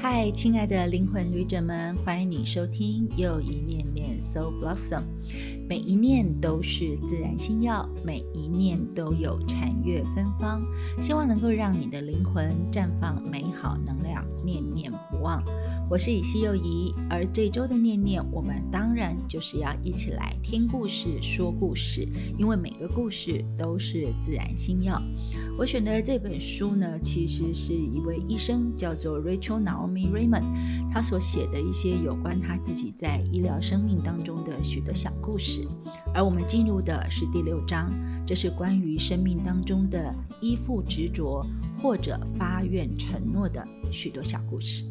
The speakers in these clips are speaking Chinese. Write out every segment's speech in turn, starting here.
嗨，亲爱的灵魂旅者们，欢迎你收听又一念念 Soul Blossom。每一念都是自然心药，每一念都有禅悦芬芳。希望能够让你的灵魂绽放美好能量，念念不忘。我是以西又怡，而这周的念念，我们当然就是要一起来听故事、说故事，因为每个故事都是自然心药。我选的这本书呢，其实是一位医生，叫做 Rachel Naomi Raymond，他所写的一些有关他自己在医疗生命当中的许多小故事。而我们进入的是第六章，这是关于生命当中的依附、执着或者发愿承诺的许多小故事。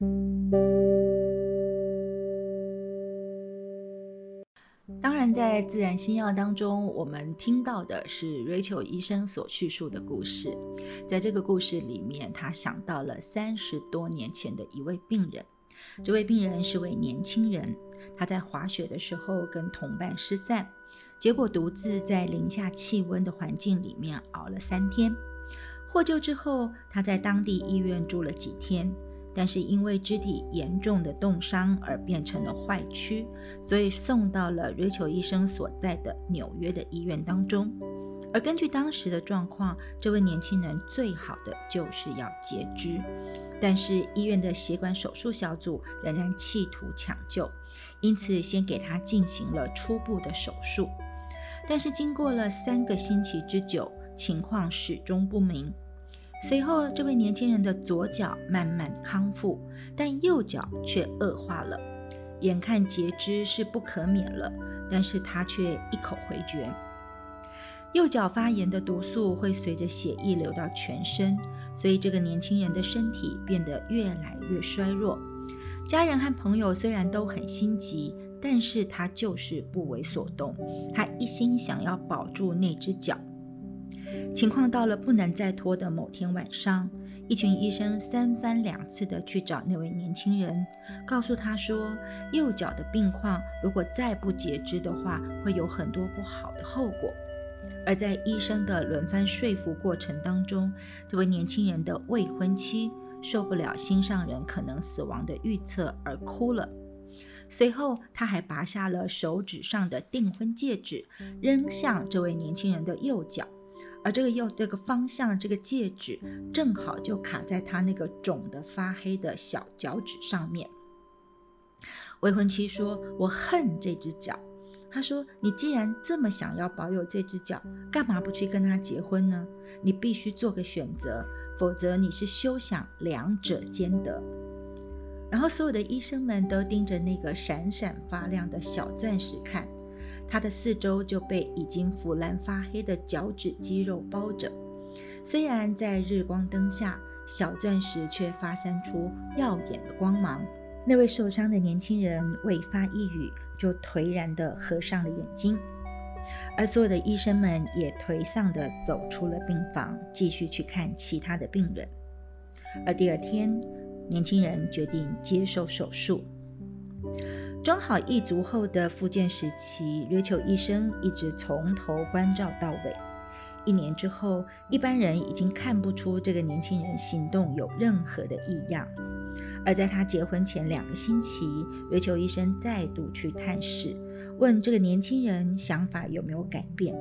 当然，在自然星药当中，我们听到的是 Rachel 医生所叙述的故事。在这个故事里面，他想到了三十多年前的一位病人。这位病人是位年轻人，他在滑雪的时候跟同伴失散，结果独自在零下气温的环境里面熬了三天。获救之后，他在当地医院住了几天。但是因为肢体严重的冻伤而变成了坏疽，所以送到了瑞秋医生所在的纽约的医院当中。而根据当时的状况，这位年轻人最好的就是要截肢，但是医院的血管手术小组仍然企图抢救，因此先给他进行了初步的手术。但是经过了三个星期之久，情况始终不明。随后，这位年轻人的左脚慢慢康复，但右脚却恶化了。眼看截肢是不可免了，但是他却一口回绝。右脚发炎的毒素会随着血液流到全身，所以这个年轻人的身体变得越来越衰弱。家人和朋友虽然都很心急，但是他就是不为所动。他一心想要保住那只脚。情况到了不能再拖的某天晚上，一群医生三番两次的去找那位年轻人，告诉他说，右脚的病况如果再不截肢的话，会有很多不好的后果。而在医生的轮番说服过程当中，这位年轻人的未婚妻受不了心上人可能死亡的预测而哭了。随后，他还拔下了手指上的订婚戒指，扔向这位年轻人的右脚。而这个右这个方向，这个戒指正好就卡在他那个肿的发黑的小脚趾上面。未婚妻说：“我恨这只脚。”他说：“你既然这么想要保有这只脚，干嘛不去跟他结婚呢？你必须做个选择，否则你是休想两者兼得。”然后所有的医生们都盯着那个闪闪发亮的小钻石看。它的四周就被已经腐烂发黑的脚趾肌肉包着，虽然在日光灯下，小钻石却发散出耀眼的光芒。那位受伤的年轻人未发一语，就颓然地合上了眼睛，而所有的医生们也颓丧地走出了病房，继续去看其他的病人。而第二天，年轻人决定接受手术。装好一足后的复健时期，瑞秋医生一直从头关照到尾。一年之后，一般人已经看不出这个年轻人行动有任何的异样。而在他结婚前两个星期，瑞秋医生再度去探视，问这个年轻人想法有没有改变。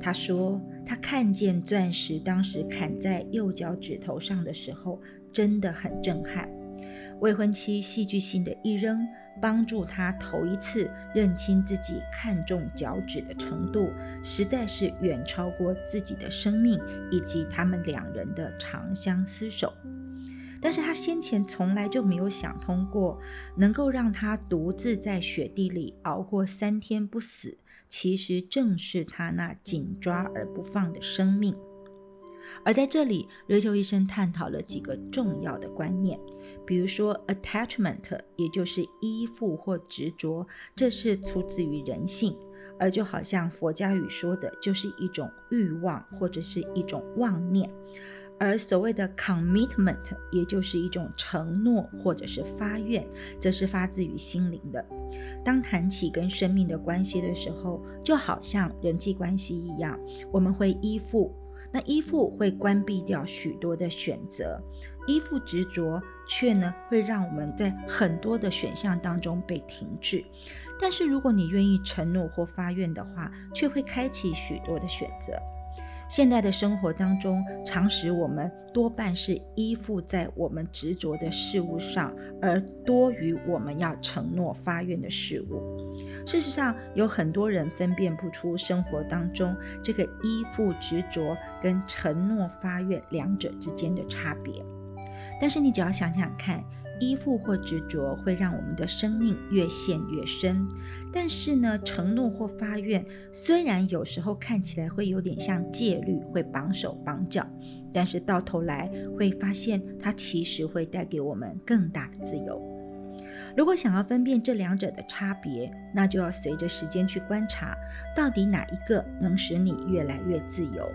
他说，他看见钻石当时砍在右脚趾头上的时候，真的很震撼。未婚妻戏剧性的一扔。帮助他头一次认清自己看重脚趾的程度，实在是远超过自己的生命以及他们两人的长相厮守。但是他先前从来就没有想通过，能够让他独自在雪地里熬过三天不死，其实正是他那紧抓而不放的生命。而在这里，瑞秋医生探讨了几个重要的观念，比如说 attachment，也就是依附或执着，这是出自于人性，而就好像佛家语说的，就是一种欲望或者是一种妄念；而所谓的 commitment，也就是一种承诺或者是发愿，则是发自于心灵的。当谈起跟生命的关系的时候，就好像人际关系一样，我们会依附。那依附会关闭掉许多的选择，依附执着却呢会让我们在很多的选项当中被停滞。但是如果你愿意承诺或发愿的话，却会开启许多的选择。现代的生活当中，常使我们多半是依附在我们执着的事物上，而多于我们要承诺发愿的事物。事实上，有很多人分辨不出生活当中这个依附执着跟承诺发愿两者之间的差别。但是，你只要想想看。依附或执着会让我们的生命越陷越深，但是呢，承诺或发愿虽然有时候看起来会有点像戒律，会绑手绑脚，但是到头来会发现它其实会带给我们更大的自由。如果想要分辨这两者的差别，那就要随着时间去观察，到底哪一个能使你越来越自由。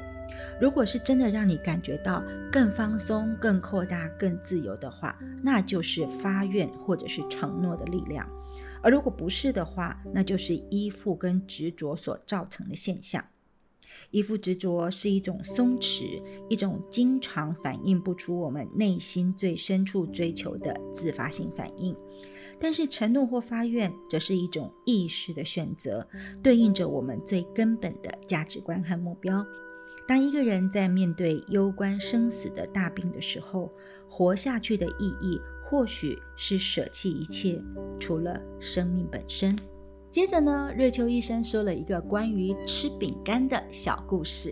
如果是真的让你感觉到更放松、更扩大、更自由的话，那就是发愿或者是承诺的力量；而如果不是的话，那就是依附跟执着所造成的现象。依附执着是一种松弛，一种经常反映不出我们内心最深处追求的自发性反应；但是承诺或发愿则是一种意识的选择，对应着我们最根本的价值观和目标。当一个人在面对攸关生死的大病的时候，活下去的意义或许是舍弃一切，除了生命本身。接着呢，瑞秋医生说了一个关于吃饼干的小故事。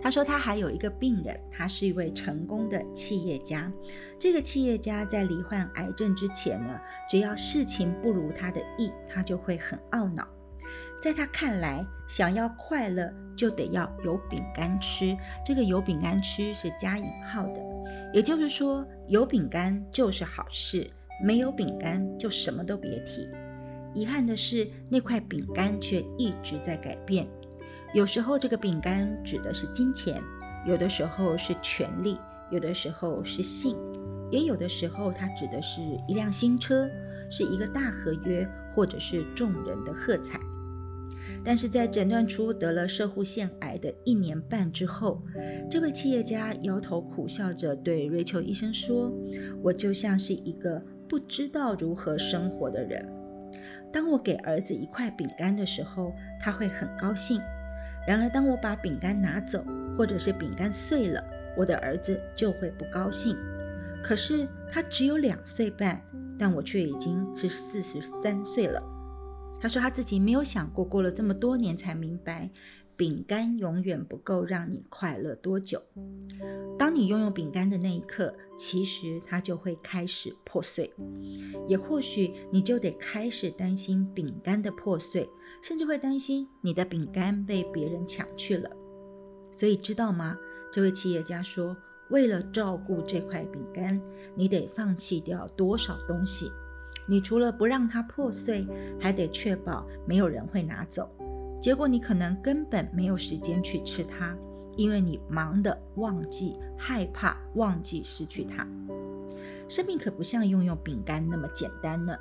他说他还有一个病人，他是一位成功的企业家。这个企业家在罹患癌症之前呢，只要事情不如他的意，他就会很懊恼。在他看来，想要快乐就得要有饼干吃。这个有饼干吃是加引号的，也就是说，有饼干就是好事，没有饼干就什么都别提。遗憾的是，那块饼干却一直在改变。有时候，这个饼干指的是金钱；有的时候是权力；有的时候是性；也有的时候，它指的是一辆新车，是一个大合约，或者是众人的喝彩。但是在诊断出得了射护腺癌的一年半之后，这位企业家摇头苦笑着对瑞秋医生说：“我就像是一个不知道如何生活的人。当我给儿子一块饼干的时候，他会很高兴；然而当我把饼干拿走，或者是饼干碎了，我的儿子就会不高兴。可是他只有两岁半，但我却已经是四十三岁了。”他说他自己没有想过，过了这么多年才明白，饼干永远不够让你快乐多久。当你拥有饼干的那一刻，其实它就会开始破碎，也或许你就得开始担心饼干的破碎，甚至会担心你的饼干被别人抢去了。所以知道吗？这位企业家说，为了照顾这块饼干，你得放弃掉多少东西？你除了不让它破碎，还得确保没有人会拿走。结果你可能根本没有时间去吃它，因为你忙得忘记、害怕、忘记失去它。生命可不像拥有饼干那么简单呢。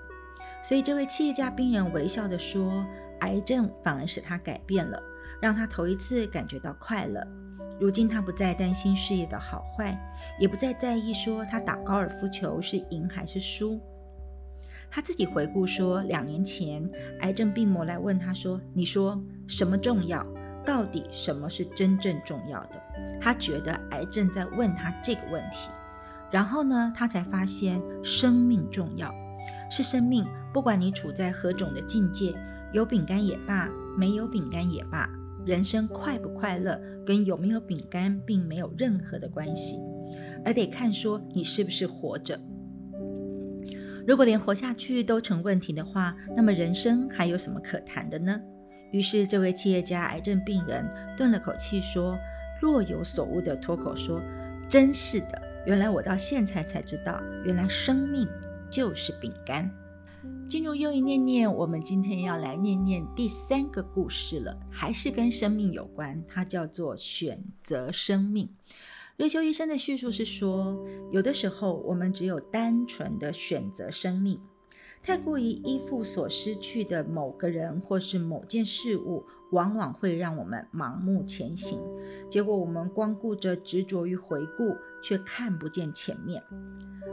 所以这位企业家病人微笑地说：“癌症反而使他改变了，让他头一次感觉到快乐。如今他不再担心事业的好坏，也不再在意说他打高尔夫球是赢还是输。”他自己回顾说，两年前癌症病魔来问他说：“你说什么重要？到底什么是真正重要的？”他觉得癌症在问他这个问题。然后呢，他才发现生命重要，是生命。不管你处在何种的境界，有饼干也罢，没有饼干也罢，人生快不快乐跟有没有饼干并没有任何的关系，而得看说你是不是活着。如果连活下去都成问题的话，那么人生还有什么可谈的呢？于是，这位企业家癌症病人顿了口气说：“若有所悟的脱口说，真是的，原来我到现在才知道，原来生命就是饼干。”进入又一念念，我们今天要来念念第三个故事了，还是跟生命有关，它叫做选择生命。瑞秋医生的叙述是说，有的时候我们只有单纯的选择生命，太过于依附所失去的某个人或是某件事物，往往会让我们盲目前行，结果我们光顾着执着于回顾，却看不见前面。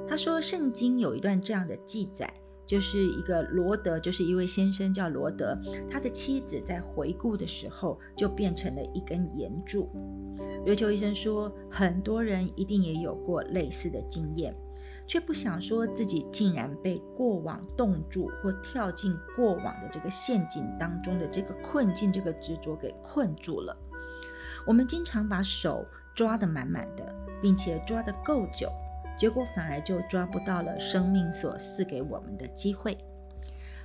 他说，圣经有一段这样的记载。就是一个罗德，就是一位先生叫罗德，他的妻子在回顾的时候就变成了一根岩柱。瑞秋医生说，很多人一定也有过类似的经验，却不想说自己竟然被过往冻住，或跳进过往的这个陷阱当中的这个困境、这个执着给困住了。我们经常把手抓得满满的，并且抓得够久。结果反而就抓不到了生命所赐给我们的机会。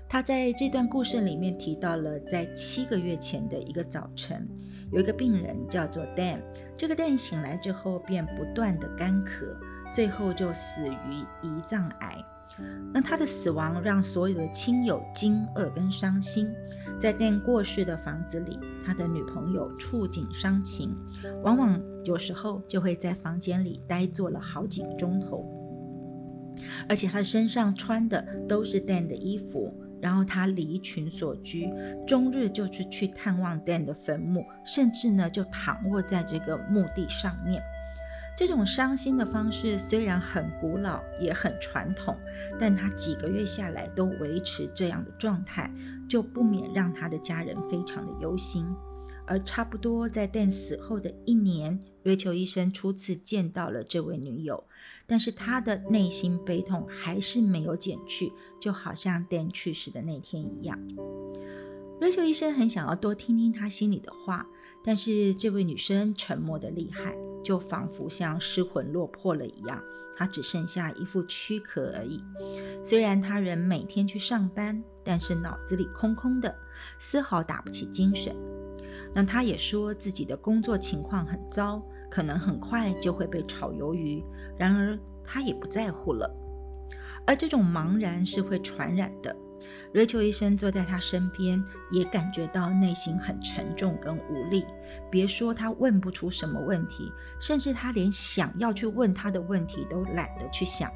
他在这段故事里面提到了，在七个月前的一个早晨，有一个病人叫做 Dan。这个 Dan 醒来之后便不断的干咳，最后就死于胰脏癌。那他的死亡让所有的亲友惊愕跟伤心。在 Dan 过世的房子里，他的女朋友触景伤情，往往有时候就会在房间里呆坐了好几个钟头，而且他身上穿的都是 Dan 的衣服，然后他离群所居，终日就是去探望 Dan 的坟墓，甚至呢就躺卧在这个墓地上面。这种伤心的方式虽然很古老，也很传统，但他几个月下来都维持这样的状态，就不免让他的家人非常的忧心。而差不多在 Dan 死后的一年，瑞秋医生初次见到了这位女友，但是他的内心悲痛还是没有减去，就好像 Dan 去世的那天一样。瑞秋医生很想要多听听他心里的话。但是这位女生沉默的厉害，就仿佛像失魂落魄了一样，她只剩下一副躯壳而已。虽然她人每天去上班，但是脑子里空空的，丝毫打不起精神。那她也说自己的工作情况很糟，可能很快就会被炒鱿鱼。然而她也不在乎了。而这种茫然是会传染的。瑞秋医生坐在他身边，也感觉到内心很沉重跟无力。别说他问不出什么问题，甚至他连想要去问他的问题都懒得去想。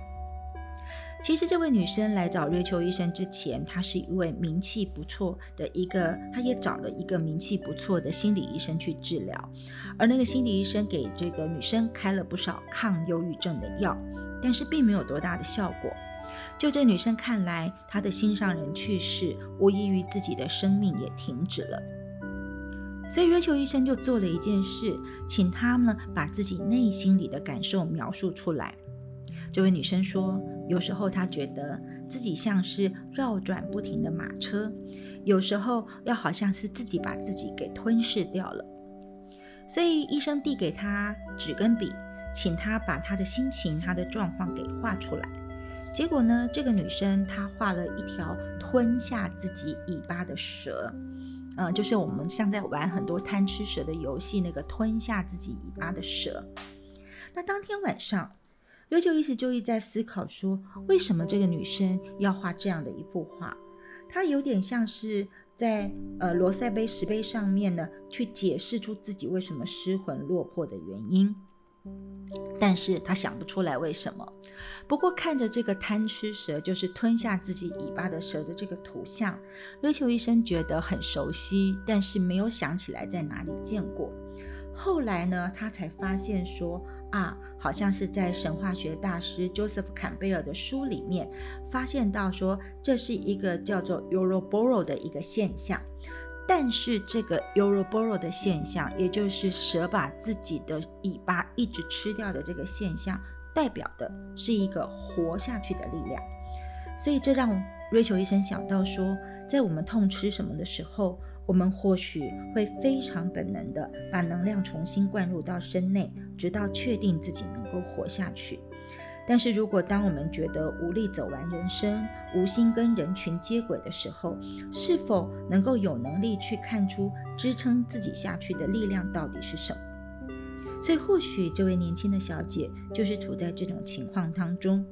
其实这位女生来找瑞秋医生之前，她是一位名气不错的一个，她也找了一个名气不错的心理医生去治疗。而那个心理医生给这个女生开了不少抗忧郁症的药，但是并没有多大的效果。就这女生看来，她的心上人去世，无异于自己的生命也停止了。所以瑞秋医生就做了一件事，请她呢把自己内心里的感受描述出来。这位女生说，有时候她觉得自己像是绕转不停的马车，有时候又好像是自己把自己给吞噬掉了。所以医生递给她纸跟笔，请她把她的心情、她的状况给画出来。结果呢？这个女生她画了一条吞下自己尾巴的蛇，嗯，就是我们像在玩很多贪吃蛇的游戏，那个吞下自己尾巴的蛇。那当天晚上，刘九一直就一在思考说，为什么这个女生要画这样的一幅画？她有点像是在呃罗塞杯石碑上面呢，去解释出自己为什么失魂落魄的原因。但是他想不出来为什么。不过看着这个贪吃蛇，就是吞下自己尾巴的蛇的这个图像，瑞秋医生觉得很熟悉，但是没有想起来在哪里见过。后来呢，他才发现说啊，好像是在神话学大师 Joseph 坎贝尔的书里面发现到说，这是一个叫做 Euroboro 的一个现象。但是这个 Euroboro 的现象，也就是蛇把自己的尾巴一直吃掉的这个现象，代表的是一个活下去的力量。所以这让 Rachel 医生想到说，在我们痛吃什么的时候，我们或许会非常本能的把能量重新灌入到身内，直到确定自己能够活下去。但是如果当我们觉得无力走完人生，无心跟人群接轨的时候，是否能够有能力去看出支撑自己下去的力量到底是什么？所以或许这位年轻的小姐就是处在这种情况当中，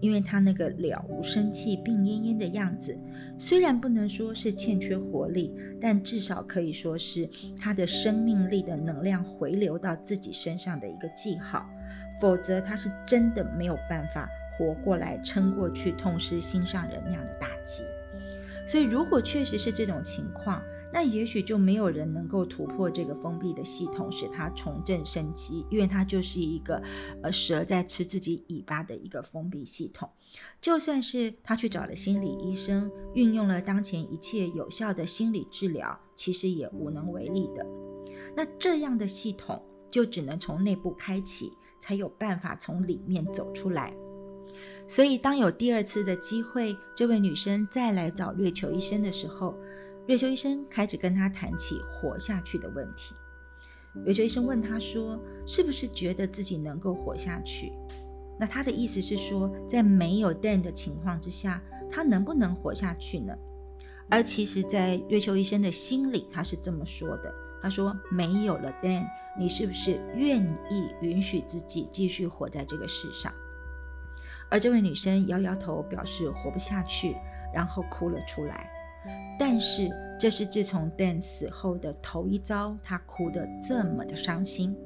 因为她那个了无生气、病恹恹的样子，虽然不能说是欠缺活力，但至少可以说是她的生命力的能量回流到自己身上的一个记号。否则，他是真的没有办法活过来、撑过去痛失心上人那样的打击。所以，如果确实是这种情况，那也许就没有人能够突破这个封闭的系统，使他重振生机，因为他就是一个呃蛇在吃自己尾巴的一个封闭系统。就算是他去找了心理医生，运用了当前一切有效的心理治疗，其实也无能为力的。那这样的系统就只能从内部开启，才有办法从里面走出来。所以，当有第二次的机会，这位女生再来找月球医生的时候，月球医生开始跟她谈起活下去的问题。月球医生问她说：“是不是觉得自己能够活下去？”那她的意思是说，在没有 Dan 的情况之下，她能不能活下去呢？而其实，在月球医生的心里，他是这么说的：“他说，没有了 Dan，你是不是愿意允许自己继续活在这个世上？”而这位女生摇摇头，表示活不下去，然后哭了出来。但是，这是自从 Dan 死后的头一遭，她哭得这么的伤心。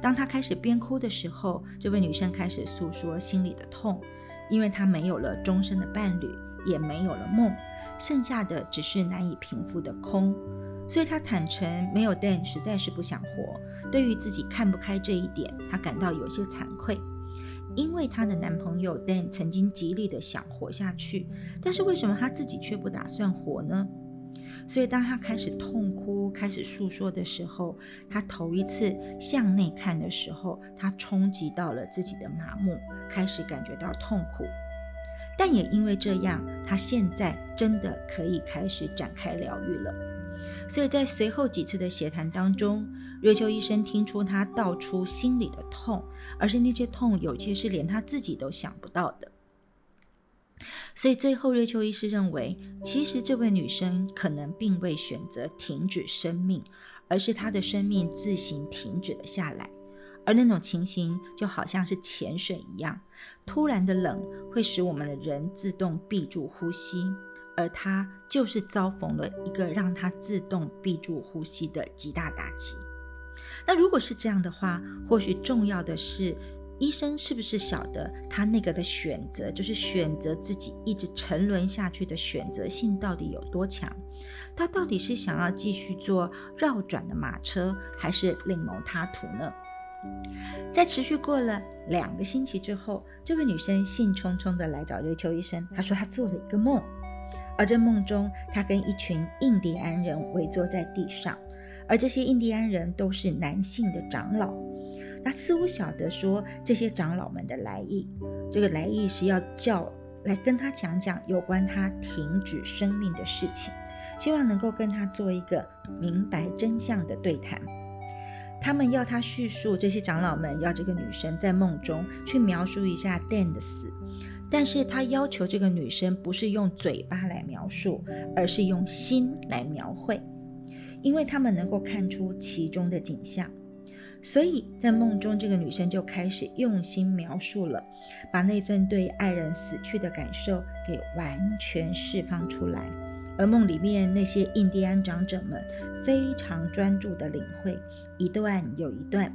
当她开始边哭的时候，这位女生开始诉说心里的痛，因为她没有了终身的伴侣，也没有了梦，剩下的只是难以平复的空。所以她坦诚，没有 Dan 实在是不想活。对于自己看不开这一点，她感到有些惭愧，因为她的男朋友 Dan 曾经极力的想活下去，但是为什么她自己却不打算活呢？所以，当他开始痛哭、开始诉说的时候，他头一次向内看的时候，他冲击到了自己的麻木，开始感觉到痛苦。但也因为这样，他现在真的可以开始展开疗愈了。所以在随后几次的协谈当中，瑞秋医生听出他道出心里的痛，而是那些痛有些是连他自己都想不到的。所以最后，瑞秋医师认为，其实这位女生可能并未选择停止生命，而是她的生命自行停止了下来。而那种情形就好像是潜水一样，突然的冷会使我们的人自动闭住呼吸，而她就是遭逢了一个让她自动闭住呼吸的极大打击。那如果是这样的话，或许重要的是。医生是不是晓得他那个的选择，就是选择自己一直沉沦下去的选择性到底有多强？他到底是想要继续做绕转的马车，还是另谋他途呢？在持续过了两个星期之后，这位女生兴冲冲地来找瑞秋医生。她说她做了一个梦，而在梦中他跟一群印第安人围坐在地上，而这些印第安人都是男性的长老。他似乎晓得说这些长老们的来意，这个来意是要叫来跟他讲讲有关他停止生命的事情，希望能够跟他做一个明白真相的对谈。他们要他叙述这些长老们要这个女生在梦中去描述一下 Dan 的死，但是他要求这个女生不是用嘴巴来描述，而是用心来描绘，因为他们能够看出其中的景象。所以在梦中，这个女生就开始用心描述了，把那份对爱人死去的感受给完全释放出来。而梦里面那些印第安长者们非常专注地领会一段又一段，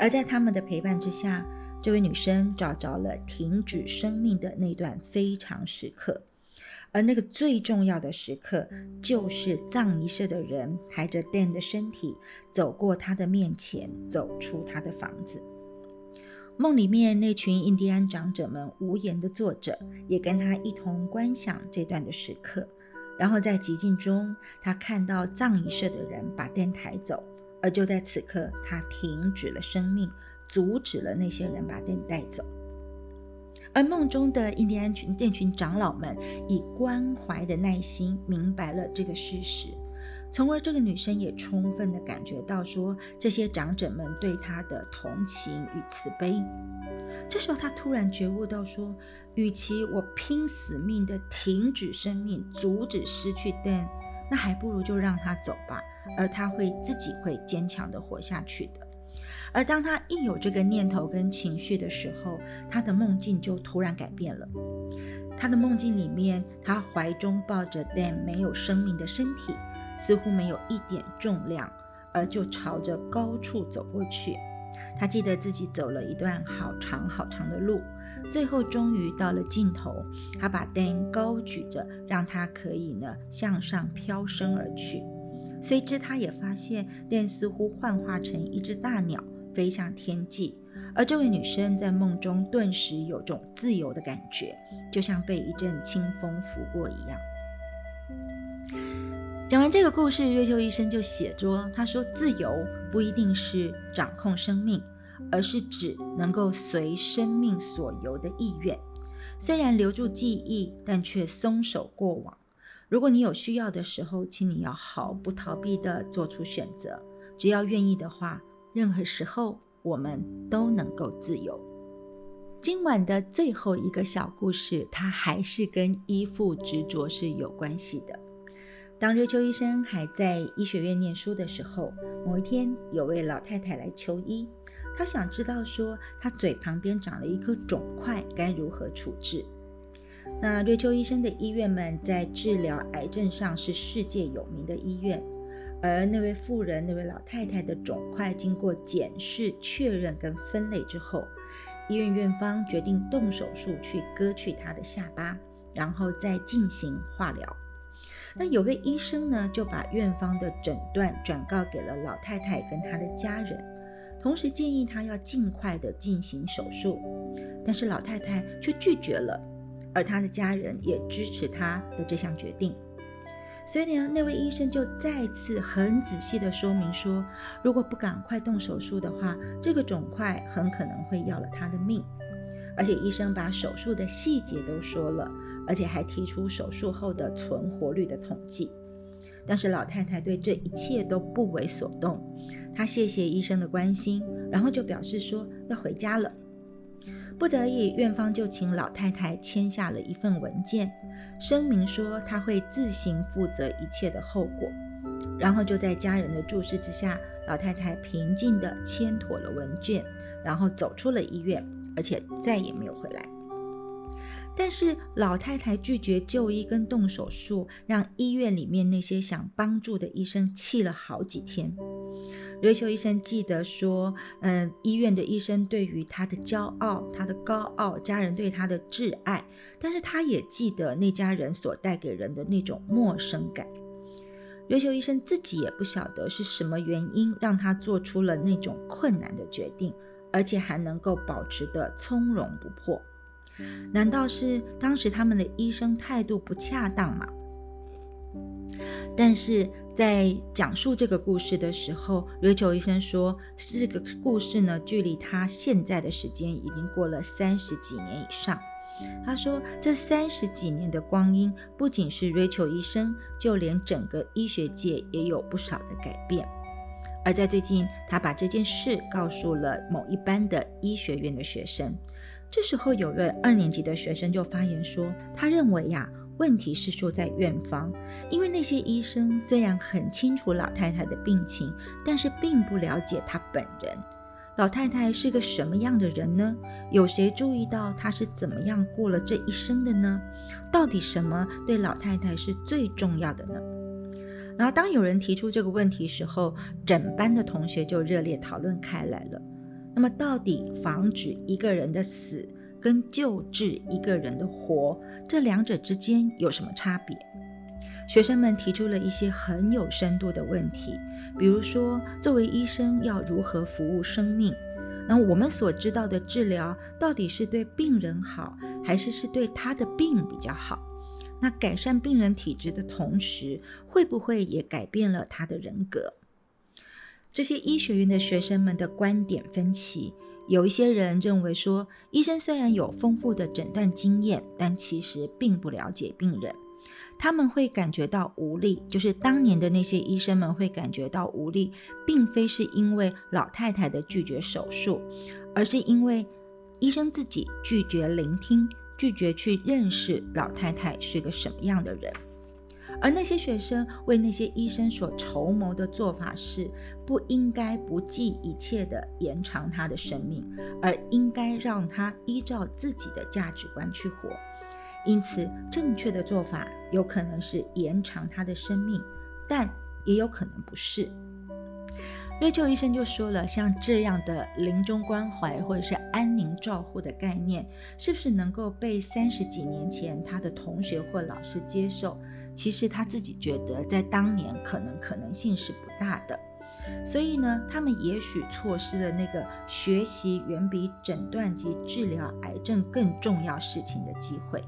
而在他们的陪伴之下，这位女生找着了停止生命的那段非常时刻。而那个最重要的时刻，就是葬仪社的人抬着 Dan 的身体走过他的面前，走出他的房子。梦里面那群印第安长者们无言的坐着，也跟他一同观想这段的时刻。然后在寂静中，他看到葬仪社的人把 Dan 抬走，而就在此刻，他停止了生命，阻止了那些人把 Dan 带走。而梦中的印第安群这群长老们以关怀的耐心明白了这个事实，从而这个女生也充分的感觉到说这些长者们对她的同情与慈悲。这时候她突然觉悟到说，与其我拼死命的停止生命，阻止失去 Dan，那还不如就让他走吧，而他会自己会坚强的活下去的。而当他一有这个念头跟情绪的时候，他的梦境就突然改变了。他的梦境里面，他怀中抱着 Dan 没有生命的身体，似乎没有一点重量，而就朝着高处走过去。他记得自己走了一段好长好长的路，最后终于到了尽头。他把 Dan 高举着，让他可以呢向上飘升而去。随之，他也发现 Dan 似乎幻化成一只大鸟，飞向天际。而这位女生在梦中顿时有种自由的感觉，就像被一阵清风拂过一样。讲完这个故事，瑞秋医生就写着：“他说，自由不一定是掌控生命，而是指能够随生命所由的意愿。虽然留住记忆，但却松手过往。如果你有需要的时候，请你要毫不逃避地做出选择。只要愿意的话，任何时候。”我们都能够自由。今晚的最后一个小故事，它还是跟依附执着是有关系的。当瑞秋医生还在医学院念书的时候，某一天有位老太太来求医，她想知道说她嘴旁边长了一颗肿块，该如何处置。那瑞秋医生的医院们在治疗癌症上是世界有名的医院。而那位妇人，那位老太太的肿块经过检视、确认跟分类之后，医院院方决定动手术去割去她的下巴，然后再进行化疗。那有位医生呢，就把院方的诊断转告给了老太太跟她的家人，同时建议她要尽快的进行手术。但是老太太却拒绝了，而她的家人也支持她的这项决定。所以呢，那位医生就再次很仔细的说明说，如果不赶快动手术的话，这个肿块很可能会要了他的命。而且医生把手术的细节都说了，而且还提出手术后的存活率的统计。但是老太太对这一切都不为所动，她谢谢医生的关心，然后就表示说要回家了。不得已，院方就请老太太签下了一份文件，声明说她会自行负责一切的后果。然后就在家人的注视之下，老太太平静地签妥了文件，然后走出了医院，而且再也没有回来。但是老太太拒绝就医跟动手术，让医院里面那些想帮助的医生气了好几天。瑞秋医生记得说：“嗯，医院的医生对于他的骄傲、他的高傲，家人对他的挚爱，但是他也记得那家人所带给人的那种陌生感。瑞秋医生自己也不晓得是什么原因让他做出了那种困难的决定，而且还能够保持的从容不迫。难道是当时他们的医生态度不恰当吗？但是。”在讲述这个故事的时候，瑞秋医生说，这个故事呢，距离他现在的时间已经过了三十几年以上。他说，这三十几年的光阴，不仅是瑞秋医生，就连整个医学界也有不少的改变。而在最近，他把这件事告诉了某一班的医学院的学生。这时候，有位二年级的学生就发言说，他认为呀。问题是出在院方，因为那些医生虽然很清楚老太太的病情，但是并不了解她本人。老太太是个什么样的人呢？有谁注意到她是怎么样过了这一生的呢？到底什么对老太太是最重要的呢？然后当有人提出这个问题时候，整班的同学就热烈讨论开来了。那么，到底防止一个人的死？跟救治一个人的活，这两者之间有什么差别？学生们提出了一些很有深度的问题，比如说，作为医生要如何服务生命？那我们所知道的治疗到底是对病人好，还是是对他的病比较好？那改善病人体质的同时，会不会也改变了他的人格？这些医学院的学生们的观点分歧。有一些人认为说，医生虽然有丰富的诊断经验，但其实并不了解病人。他们会感觉到无力，就是当年的那些医生们会感觉到无力，并非是因为老太太的拒绝手术，而是因为医生自己拒绝聆听，拒绝去认识老太太是个什么样的人。而那些学生为那些医生所筹谋的做法是，不应该不计一切的延长他的生命，而应该让他依照自己的价值观去活。因此，正确的做法有可能是延长他的生命，但也有可能不是。瑞秋医生就说了，像这样的临终关怀或者是安宁照护的概念，是不是能够被三十几年前他的同学或老师接受？其实他自己觉得在当年可能可能性是不大的。所以呢，他们也许错失了那个学习远比诊断及治疗癌症更重要事情的机会。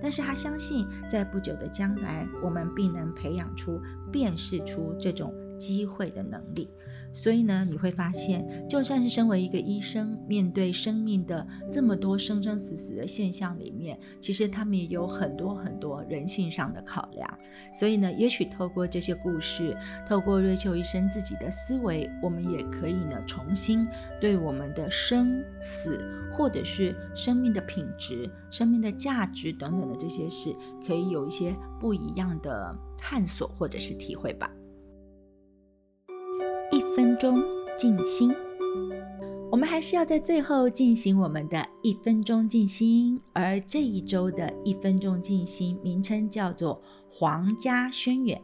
但是他相信，在不久的将来，我们必能培养出、辨识出这种机会的能力。所以呢，你会发现，就算是身为一个医生，面对生命的这么多生生死死的现象里面，其实他们也有很多很多人性上的考量。所以呢，也许透过这些故事，透过瑞秋医生自己的思维，我们也可以呢，重新对我们的生死，或者是生命的品质、生命的价值等等的这些事，可以有一些不一样的探索或者是体会吧。分钟静心，我们还是要在最后进行我们的一分钟静心。而这一周的一分钟静心名称叫做《皇家宣言》。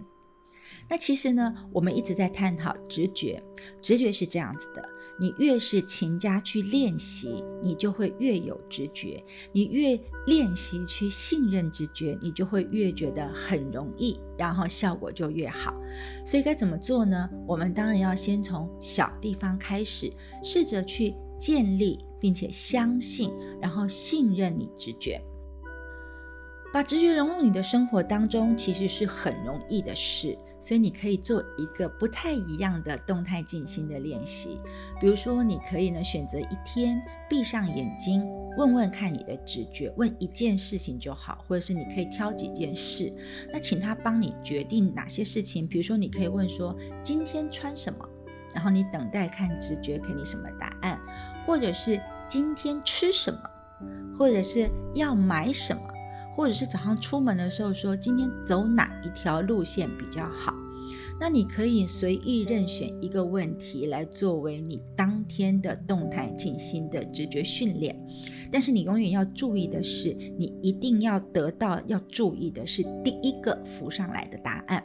那其实呢，我们一直在探讨直觉，直觉是这样子的。你越是勤加去练习，你就会越有直觉；你越练习去信任直觉，你就会越觉得很容易，然后效果就越好。所以该怎么做呢？我们当然要先从小地方开始，试着去建立，并且相信，然后信任你直觉。把直觉融入你的生活当中，其实是很容易的事。所以你可以做一个不太一样的动态静心的练习。比如说，你可以呢选择一天闭上眼睛，问问看你的直觉，问一件事情就好，或者是你可以挑几件事，那请他帮你决定哪些事情。比如说，你可以问说今天穿什么，然后你等待看直觉给你什么答案，或者是今天吃什么，或者是要买什么。或者是早上出门的时候说今天走哪一条路线比较好，那你可以随意任选一个问题来作为你当天的动态进行的直觉训练，但是你永远要注意的是，你一定要得到要注意的是第一个浮上来的答案。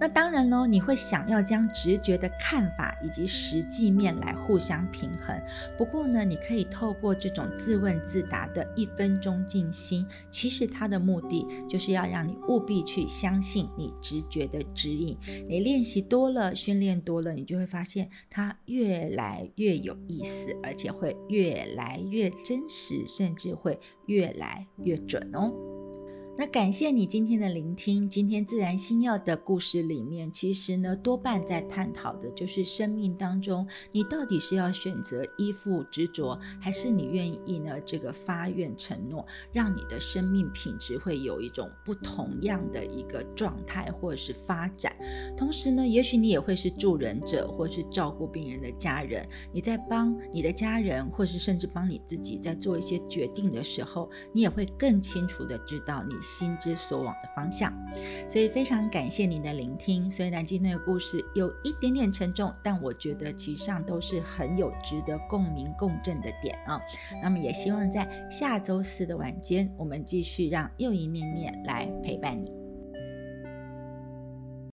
那当然喽，你会想要将直觉的看法以及实际面来互相平衡。不过呢，你可以透过这种自问自答的一分钟静心，其实它的目的就是要让你务必去相信你直觉的指引。你练习多了，训练多了，你就会发现它越来越有意思，而且会越来越真实，甚至会越来越准哦。那感谢你今天的聆听。今天自然星耀的故事里面，其实呢多半在探讨的就是生命当中，你到底是要选择依附执着，还是你愿意呢这个发愿承诺，让你的生命品质会有一种不同样的一个状态或者是发展。同时呢，也许你也会是助人者，或是照顾病人的家人，你在帮你的家人，或是甚至帮你自己在做一些决定的时候，你也会更清楚的知道你。心之所往的方向，所以非常感谢您的聆听。虽然今天的故事有一点点沉重，但我觉得其实上都是很有值得共鸣共振的点啊。那么也希望在下周四的晚间，我们继续让又一念念来陪伴你。